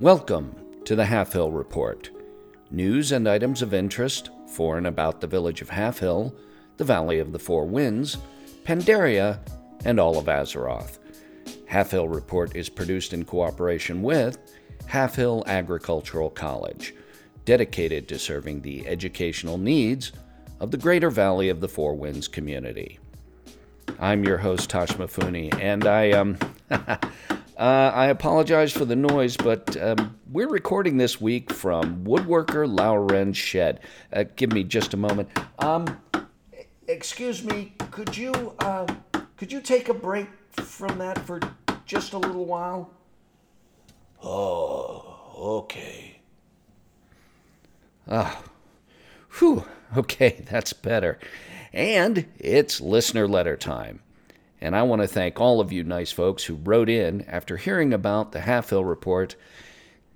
Welcome to the Half Hill Report. News and items of interest for and about the village of Half Hill, the Valley of the Four Winds, Pandaria, and all of Azeroth. Half Hill Report is produced in cooperation with Half Hill Agricultural College, dedicated to serving the educational needs of the greater Valley of the Four Winds community. I'm your host, Tosh Mifune, and I um, uh, I apologize for the noise, but um, we're recording this week from Woodworker Laoren's shed. Uh, give me just a moment. Um, excuse me, could you uh, could you take a break from that for just a little while? Oh, okay. Ah, whew. Okay, that's better. And it's listener letter time. And I want to thank all of you nice folks who wrote in after hearing about the Half Hill Report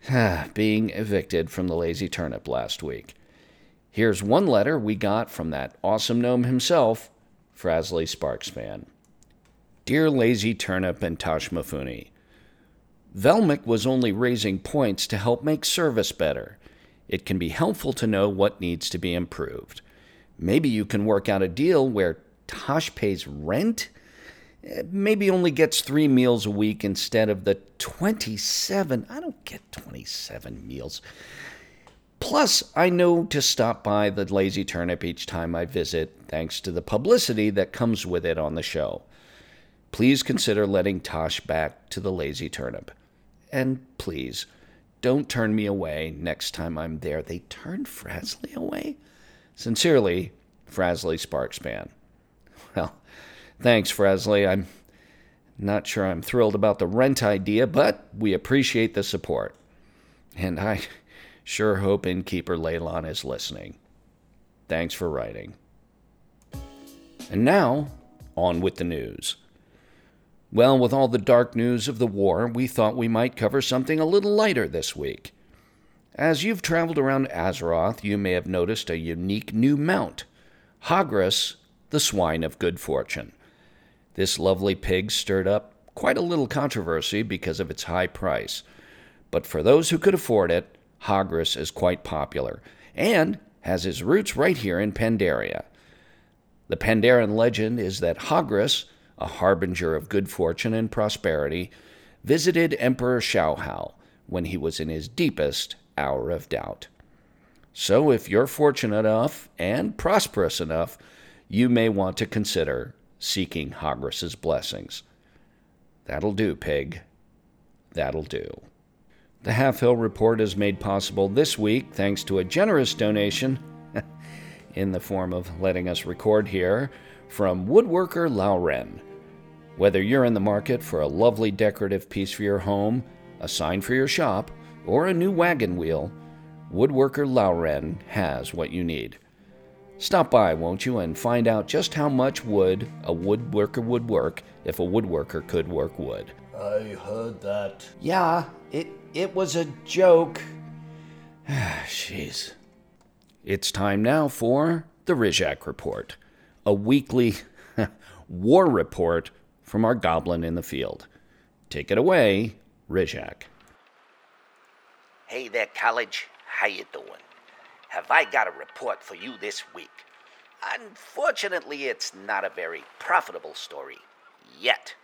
being evicted from the Lazy Turnip last week. Here's one letter we got from that awesome gnome himself, Frasley Sparkspan. Dear Lazy Turnip and Tosh Mifune, Velmic was only raising points to help make service better. It can be helpful to know what needs to be improved. Maybe you can work out a deal where Tosh pays rent? Maybe only gets three meals a week instead of the 27. I don't get 27 meals. Plus, I know to stop by the Lazy Turnip each time I visit, thanks to the publicity that comes with it on the show. Please consider letting Tosh back to the Lazy Turnip. And please, don't turn me away next time I'm there. They turned Frasley away? Sincerely, Frasley Sparkspan. Well, thanks, Frasley. I'm not sure I'm thrilled about the rent idea, but we appreciate the support. And I sure hope innkeeper Leylon is listening. Thanks for writing. And now, on with the news. Well, with all the dark news of the war, we thought we might cover something a little lighter this week. As you've traveled around Azeroth, you may have noticed a unique new mount Hogrus, the swine of good fortune. This lovely pig stirred up quite a little controversy because of its high price. But for those who could afford it, Hogrus is quite popular and has his roots right here in Pandaria. The Pandaren legend is that Hogrus a harbinger of good fortune and prosperity, visited Emperor Shaohao when he was in his deepest hour of doubt. So, if you're fortunate enough and prosperous enough, you may want to consider seeking Hogrus's blessings. That'll do, pig. That'll do. The Half Hill Report is made possible this week thanks to a generous donation in the form of letting us record here from woodworker Laoren. Whether you're in the market for a lovely decorative piece for your home, a sign for your shop, or a new wagon wheel, Woodworker Laoren has what you need. Stop by, won't you, and find out just how much wood a woodworker would work if a woodworker could work wood. I heard that. Yeah, it it was a joke. Jeez. It's time now for the Rizhak Report, a weekly war report from our goblin in the field. Take it away, Rizhak. Hey there, college. How you doing? Have I got a report for you this week? Unfortunately, it's not a very profitable story yet,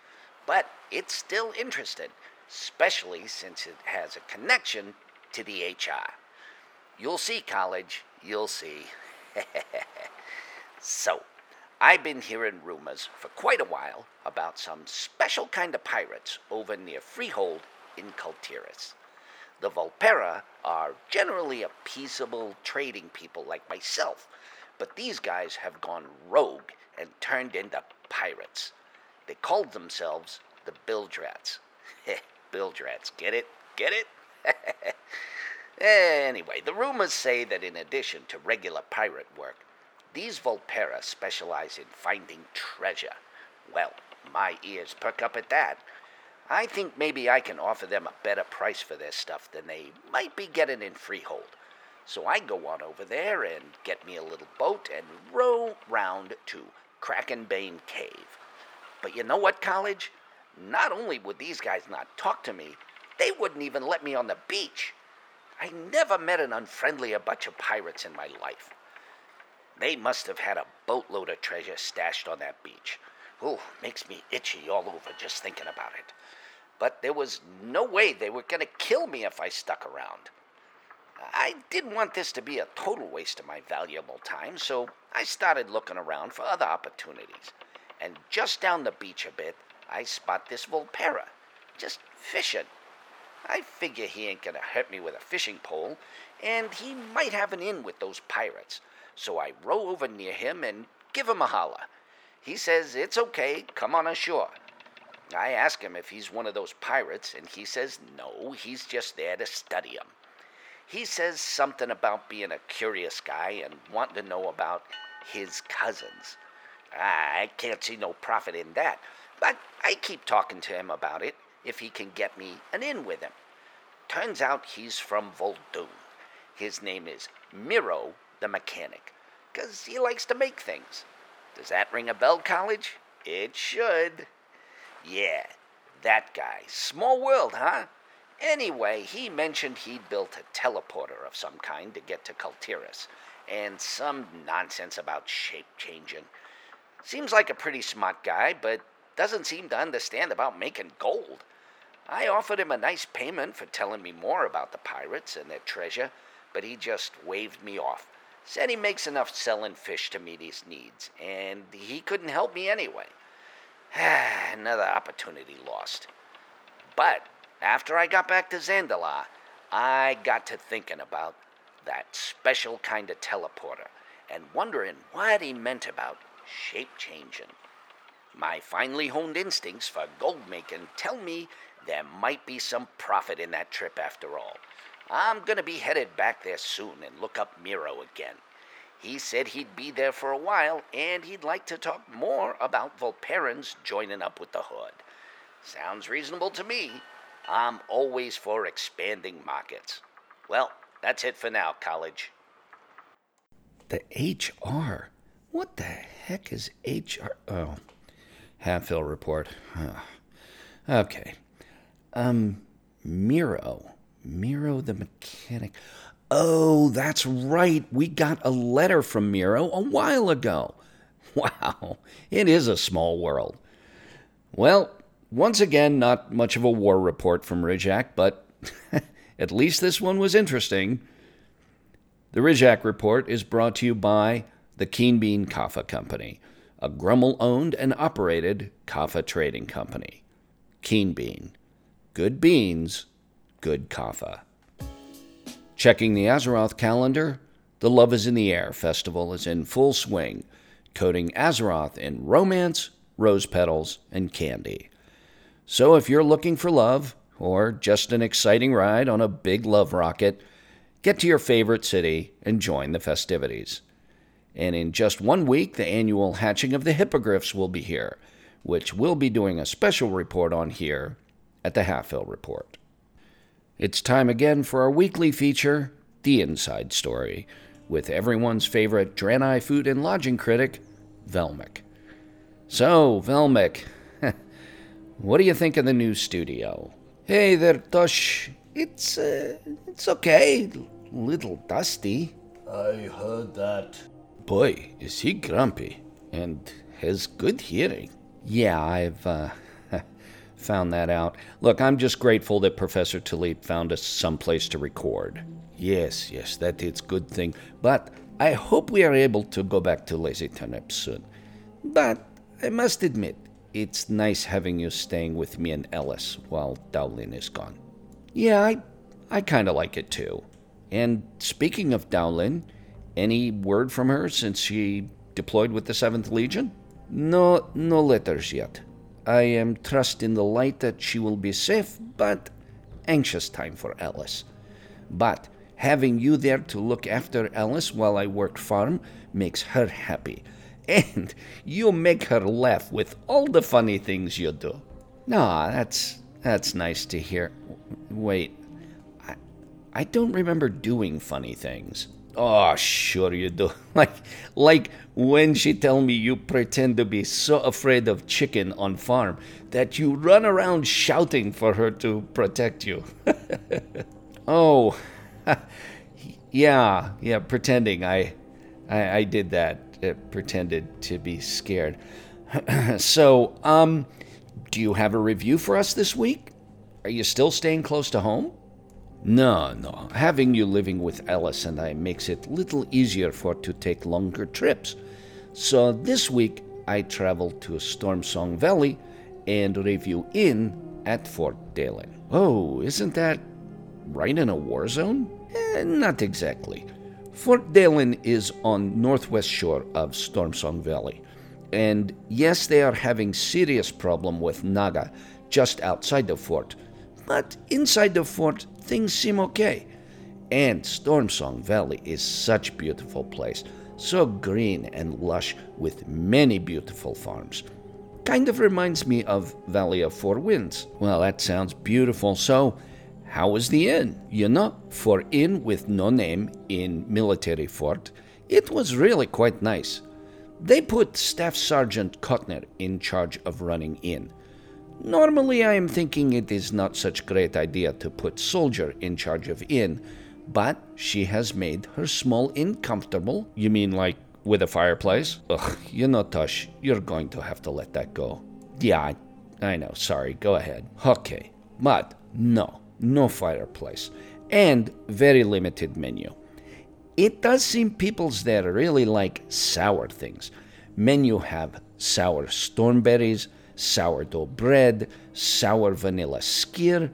but it's still interesting, especially since it has a connection to the HR. You'll see, college. You'll see. so, I've been hearing rumors for quite a while about some special kind of pirates over near Freehold in Kul Tiras. The Vulpera are generally a peaceable trading people like myself, but these guys have gone rogue and turned into pirates. They called themselves the Bildrats. Bildrats, get it? Get it? anyway, the rumors say that in addition to regular pirate work, these Vulpera specialize in finding treasure. Well, my ears perk up at that. I think maybe I can offer them a better price for their stuff than they might be getting in Freehold. So I go on over there and get me a little boat and row round to Krakenbane Cave. But you know what, College? Not only would these guys not talk to me, they wouldn't even let me on the beach. I never met an unfriendlier bunch of pirates in my life. They must have had a boatload of treasure stashed on that beach. Ooh, makes me itchy all over just thinking about it. But there was no way they were going to kill me if I stuck around. I didn't want this to be a total waste of my valuable time, so I started looking around for other opportunities. And just down the beach a bit, I spot this Vulpera, just fishing. I figure he ain't gonna hurt me with a fishing pole, and he might have an in with those pirates. So I row over near him and give him a holler. He says it's okay, come on ashore. I ask him if he's one of those pirates, and he says no, he's just there to study 'em. He says something about being a curious guy and wanting to know about his cousins. Ah, I can't see no profit in that, but I keep talking to him about it if he can get me an in with him. Turns out he's from Vol'dun. His name is Mero the Mechanic, 'cause he likes to make things. Does that ring a bell, College? It should. Yeah, that guy. Small world, huh? Anyway, he mentioned he'd built a teleporter of some kind to get to Kul Tiras, and some nonsense about shape changing. Seems like a pretty smart guy, but doesn't seem to understand about making gold. I offered him a nice payment for telling me more about the pirates and their treasure, but he just waved me off. Said he makes enough selling fish to meet his needs, and he couldn't help me anyway. Another opportunity lost. But after I got back to Zandalar, I got to thinking about that special kind of teleporter and wondering what he meant about shape changing. My finely honed instincts for gold making tell me there might be some profit in that trip after all. I'm going to be headed back there soon and look up Mero again. He said he'd be there for a while and he'd like to talk more about Vulperans joining up with the Hood. Sounds reasonable to me. I'm always for expanding markets. Well, that's it for now, college. The HR? What the heck is HR? Oh, Halfhill report. okay. Um, Mero. Mero the mechanic. Oh, that's right. We got a letter from Mero a while ago. Wow, it is a small world. Well, once again, not much of a war report from Rizhak, but at least this one was interesting. The Rizhak report is brought to you by the Keen Bean Kafa Company, a Grummle owned and operated kafa trading company. Keen Bean. Good beans, good kafa. Checking the Azeroth calendar, the Love is in the Air festival is in full swing, coating Azeroth in romance, rose petals, and candy. So if you're looking for love, or just an exciting ride on a big love rocket, get to your favorite city and join the festivities. And in just one week, the annual hatching of the hippogriffs will be here, which we'll be doing a special report on here at the Halfhill Report. It's time again for our weekly feature, The Inside Story, with everyone's favorite Draenei food and lodging critic, Velmic. So, Velmic, what do you think of the new studio? Hey there, Tosh. It's, uh, it's okay. Little dusty. I heard that. Boy, is he grumpy and has good hearing. Yeah, I've, uh, found that out. Look, I'm just grateful that Professor Taliep found us someplace to record. Yes, yes, that is good thing. But I hope we are able to go back to Lazy Turnip soon. But I must admit, it's nice having you staying with me and Ellis while Dowlin is gone. Yeah, I, I kind of like it too. And speaking of Dowlin, any word from her since she deployed with the 7th Legion? No, no letters yet. I am trusting the light that she will be safe, but anxious time for Alice. But having you there to look after Alice while I work farm makes her happy. And you make her laugh with all the funny things you do. Ah, that's that's nice to hear. Wait, I, I don't remember doing funny things. Oh, sure you do. Like, like when she tell me you pretend to be so afraid of chicken on farm that you run around shouting for her to protect you. oh, yeah, yeah, pretending. I, I, I did that. Uh, pretended to be scared. so, um, do you have a review for us this week? Are you still staying close to home? No, no. Having you living with Alice and I makes it little easier for to take longer trips. So this week I traveled to Storm Song Valley and review in at Fort Daelin. Oh, isn't that right in a war zone? Eh, not exactly. Fort Daelin is on northwest shore of Storm Song Valley. And yes, they are having serious problem with Naga just outside the fort. But inside the fort, things seem okay. And Storm Song Valley is such beautiful place, so green and lush with many beautiful farms. Kind of reminds me of Valley of Four Winds. Well, that sounds beautiful. So, how was the inn? You know, for inn with no name in military fort, it was really quite nice. They put Staff Sergeant Kotner in charge of running inn. Normally, I am thinking it is not such great idea to put soldier in charge of inn, but she has made her small inn comfortable. You mean like with a fireplace? Ugh, you know, Tush, you're going to have to let that go. Yeah, I know, sorry, go ahead. Okay, but no, no fireplace, and very limited menu. It does seem peoples there really like sour things. Menu have sour stormberries, sourdough bread, sour vanilla skyr,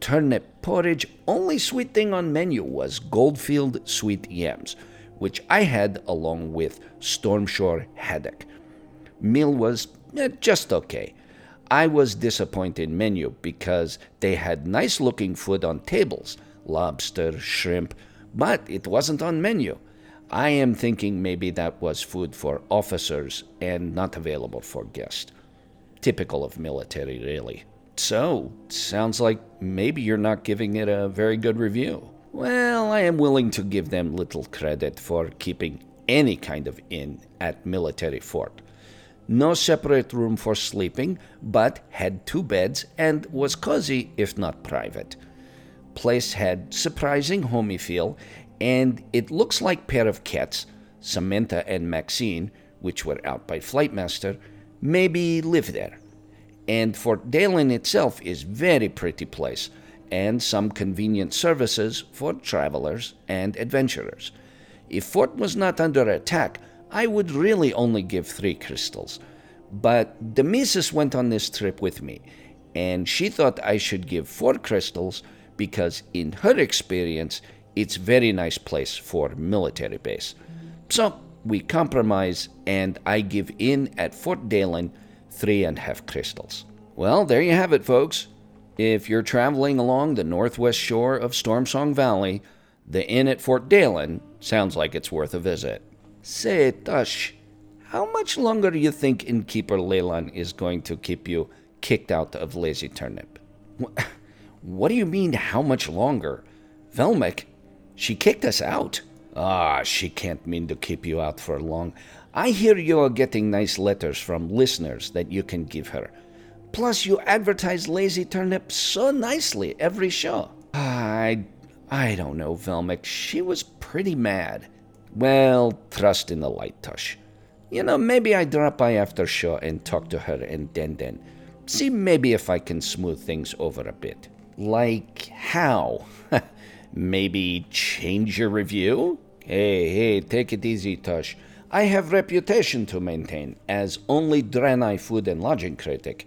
turnip porridge. Only sweet thing on menu was Goldfield sweet yams, which I had along with Stormshore haddock. Meal was eh, just okay. I was disappointed menu because they had nice looking food on tables, lobster, shrimp, but it wasn't on menu. I am thinking maybe that was food for officers and not available for guests. Typical of military, really. So, sounds like maybe you're not giving it a very good review. Well, I am willing to give them little credit for keeping any kind of inn at military fort. No separate room for sleeping, but had two beds and was cozy if not private. Place had surprising homey feel, and it looks like pair of cats, Samantha and Maxine, which were out by Flightmaster, maybe live there. And Fort Daelin itself is very pretty place and some convenient services for travelers and adventurers. If Fort was not under attack, I would really only give three crystals. But the Mises went on this trip with me, and she thought I should give four crystals because, in her experience, it's very nice place for military base. So we compromise, and I give in at Fort Daelin three and a half crystals. Well, there you have it, folks. If you're traveling along the northwest shore of Stormsong Valley, the inn at Fort Daelin sounds like it's worth a visit. Say, Tush, how much longer do you think innkeeper Leyland is going to keep you kicked out of Lazy Turnip? What do you mean, how much longer? Velmic, she kicked us out. Ah, she can't mean to keep you out for long. I hear you are getting nice letters from listeners that you can give her. Plus, you advertise Lazy Turnip so nicely every show. I, I don't know, Velmic. She was pretty mad. Well, trust in the light, Tush. You know, maybe I drop by after show and talk to her and then then. See maybe if I can smooth things over a bit. Like how? maybe change your review? Hey, hey, take it easy, Tush. I have reputation to maintain as only Draenei food and lodging critic.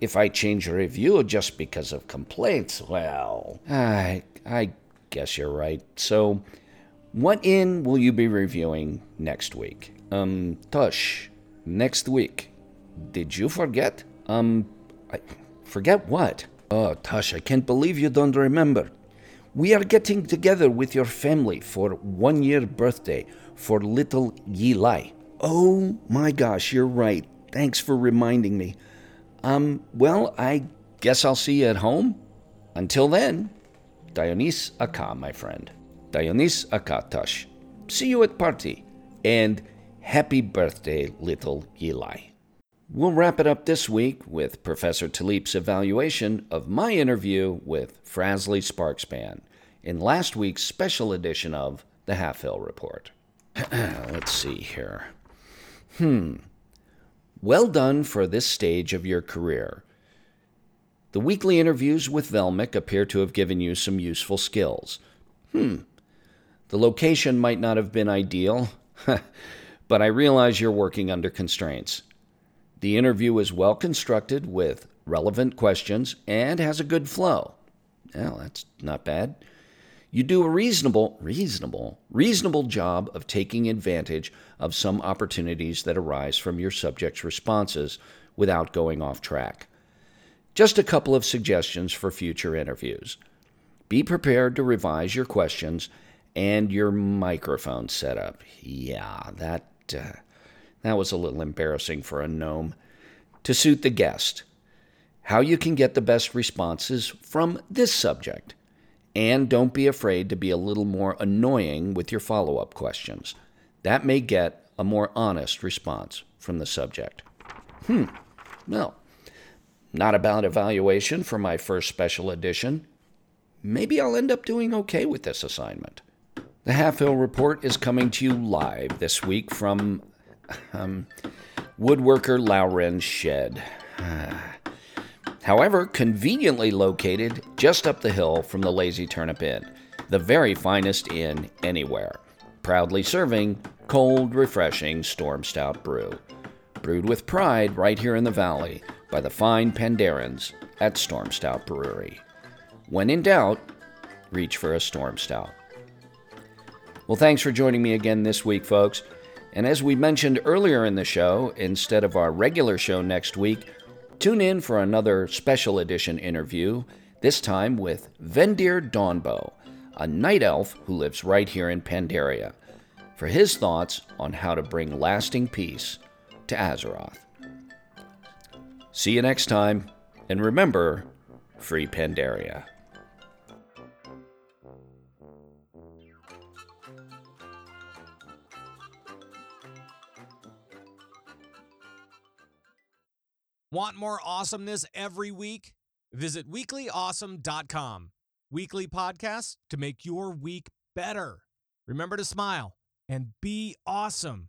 If I change review just because of complaints, well, I I guess you're right. So, what inn will you be reviewing next week? Um, Tush, next week. Did you forget? Um, I forget what? Oh, Tush, I can't believe you don't remember. We are getting together with your family for one year birthday for little Yi Lai. Oh my gosh, you're right. Thanks for reminding me. Um, well, I guess I'll see you at home. Until then, Dionys Aka, my friend. Dionys Akatash. see you at party. And happy birthday, little Eli. We'll wrap it up this week with Professor Taliep's evaluation of my interview with Frasley Sparkspan in last week's special edition of the Half Hill Report. Let's see here. Hmm. Well done for this stage of your career. The weekly interviews with Velmic appear to have given you some useful skills. Hmm. The location might not have been ideal, but I realize you're working under constraints. The interview is well constructed with relevant questions and has a good flow. Well, that's not bad. You do a reasonable, reasonable, reasonable job of taking advantage of some opportunities that arise from your subject's responses without going off track. Just a couple of suggestions for future interviews. Be prepared to revise your questions and your microphone setup. Yeah, that uh, that was a little embarrassing for a gnome. To suit the guest. How you can get the best responses from this subject. And don't be afraid to be a little more annoying with your follow up questions. That may get a more honest response from the subject. Hmm, well, not a bad evaluation for my first special edition. Maybe I'll end up doing okay with this assignment. The Half Hill Report is coming to you live this week from um, Woodworker Laoren's shed. However, conveniently located just up the hill from the Lazy Turnip Inn, the very finest inn anywhere. Proudly serving cold, refreshing Storm Stout brew. Brewed with pride right here in the valley by the fine Pandarens at Storm Stout Brewery. When in doubt, reach for a Storm Stout. Well, thanks for joining me again this week, folks. And as we mentioned earlier in the show, instead of our regular show next week, tune in for another special edition interview, this time with Vendir Dawnbow, a night elf who lives right here in Pandaria, for his thoughts on how to bring lasting peace to Azeroth. See you next time, and remember, free Pandaria. Want more awesomeness every week? Visit weeklyawesome.com. Weekly podcasts to make your week better. Remember to smile and be awesome.